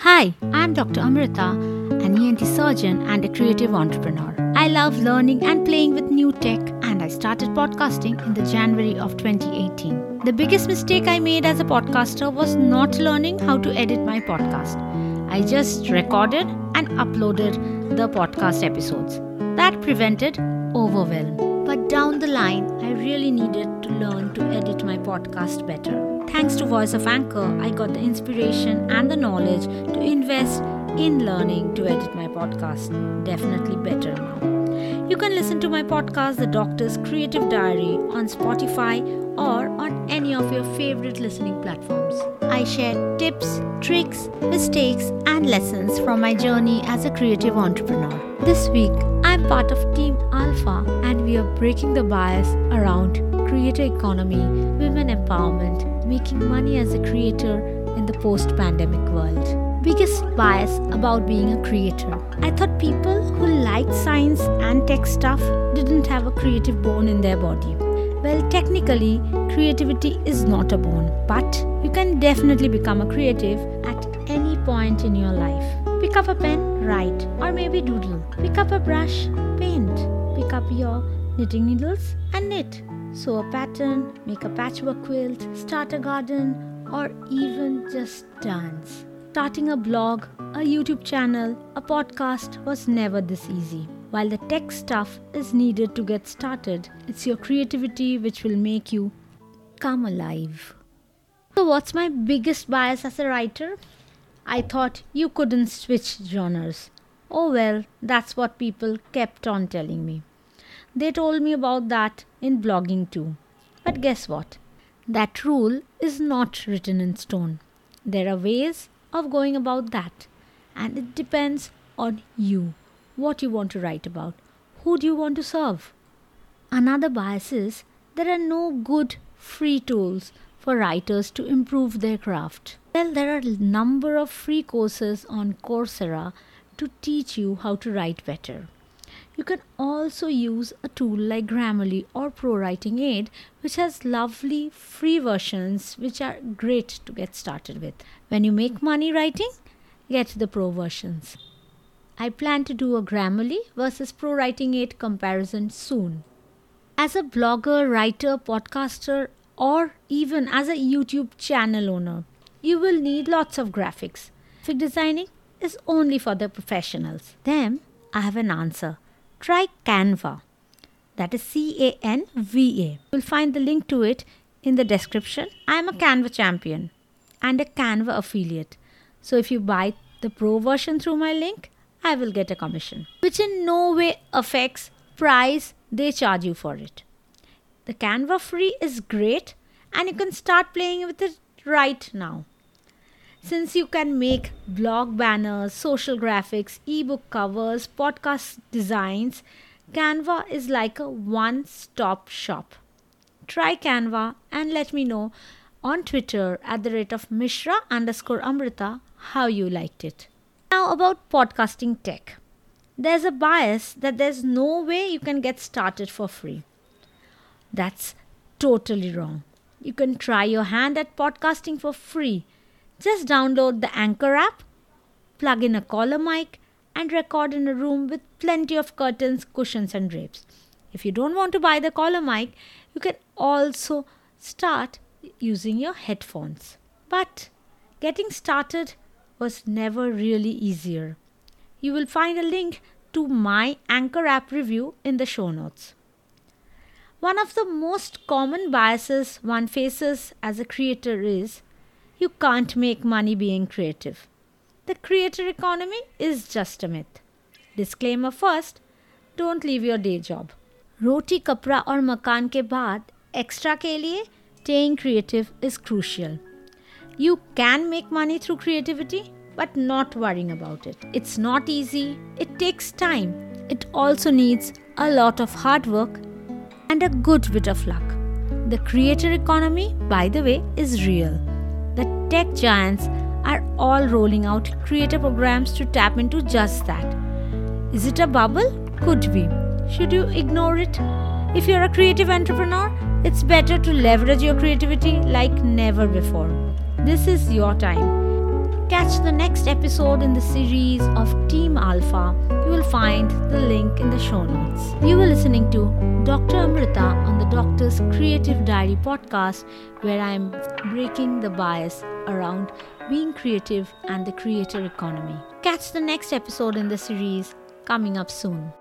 Hi, I'm Dr. Amrita, an ENT surgeon and a creative entrepreneur. I love learning and playing with new tech, and I started podcasting in the January of 2018. The biggest mistake I made as a podcaster was not learning how to edit my podcast. I just recorded and uploaded the podcast episodes. That prevented overwhelm. But down the line, I really needed to learn to edit my podcast better. Thanks to Voice of Anchor, I got the inspiration and the knowledge to invest in learning to edit my podcast. Definitely better now. You can listen to my podcast, The Doctor's Creative Diary, on Spotify or on any of your favorite listening platforms. I share tips, tricks, mistakes, and lessons from my journey as a creative entrepreneur. This week, I'm part of Team Alpha, and we are breaking the bias around creator economy, women empowerment, making money as a creator in the post pandemic world. Biggest bias about being a creator. I thought people who liked science and tech stuff didn't have a creative bone in their body. Well, technically, creativity is not a bone, but you can definitely become a creative at any point in your life. Pick up a pen, write, or maybe doodle. Pick up a brush, paint. Pick up your knitting needles and knit. Sew a pattern, make a patchwork quilt, start a garden, or even just dance. Starting a blog, a YouTube channel, a podcast was never this easy. While the tech stuff is needed to get started, it's your creativity which will make you come alive. So, what's my biggest bias as a writer? I thought you couldn't switch genres. Oh well, that's what people kept on telling me. They told me about that in blogging too. But guess what? That rule is not written in stone. There are ways of going about that, and it depends on you what you want to write about, who do you want to serve. Another bias is there are no good free tools for writers to improve their craft. Well, there are a number of free courses on Coursera to teach you how to write better. You can also use a tool like Grammarly or ProWriting Aid, which has lovely free versions which are great to get started with. When you make money writing, get the pro versions. I plan to do a Grammarly versus ProWriting Aid comparison soon. As a blogger, writer, podcaster, or even as a YouTube channel owner, you will need lots of graphics. Graphic designing is only for the professionals. Then I have an answer. Try Canva. That is C A N V A. You'll find the link to it in the description. I am a Canva champion and a Canva affiliate. So if you buy the pro version through my link, I will get a commission, which in no way affects price they charge you for it. The Canva free is great and you can start playing with it right now. Since you can make blog banners, social graphics, ebook covers, podcast designs, Canva is like a one stop shop. Try Canva and let me know on Twitter at the rate of Mishra underscore Amrita how you liked it. Now, about podcasting tech. There's a bias that there's no way you can get started for free. That's totally wrong. You can try your hand at podcasting for free. Just download the Anchor app, plug in a collar mic, and record in a room with plenty of curtains, cushions, and drapes. If you don't want to buy the collar mic, you can also start using your headphones. But getting started was never really easier. You will find a link to my Anchor app review in the show notes. One of the most common biases one faces as a creator is you can't make money being creative. The creator economy is just a myth. Disclaimer first don't leave your day job. Roti कपड़ा और मकान के बाद extra के लिए staying creative is crucial. You can make money through creativity, but not worrying about it. It's not easy, it takes time. It also needs a lot of hard work and a good bit of luck. The creator economy, by the way, is real. The tech giants are all rolling out creator programs to tap into just that. Is it a bubble? Could be. Should you ignore it? If you're a creative entrepreneur, it's better to leverage your creativity like never before. This is your time. Catch the next episode in the series of Team Alpha. You will find the link in the show notes. You were listening to Dr. Amrita on the Doctor's Creative Diary podcast, where I am breaking the bias around being creative and the creator economy. Catch the next episode in the series coming up soon.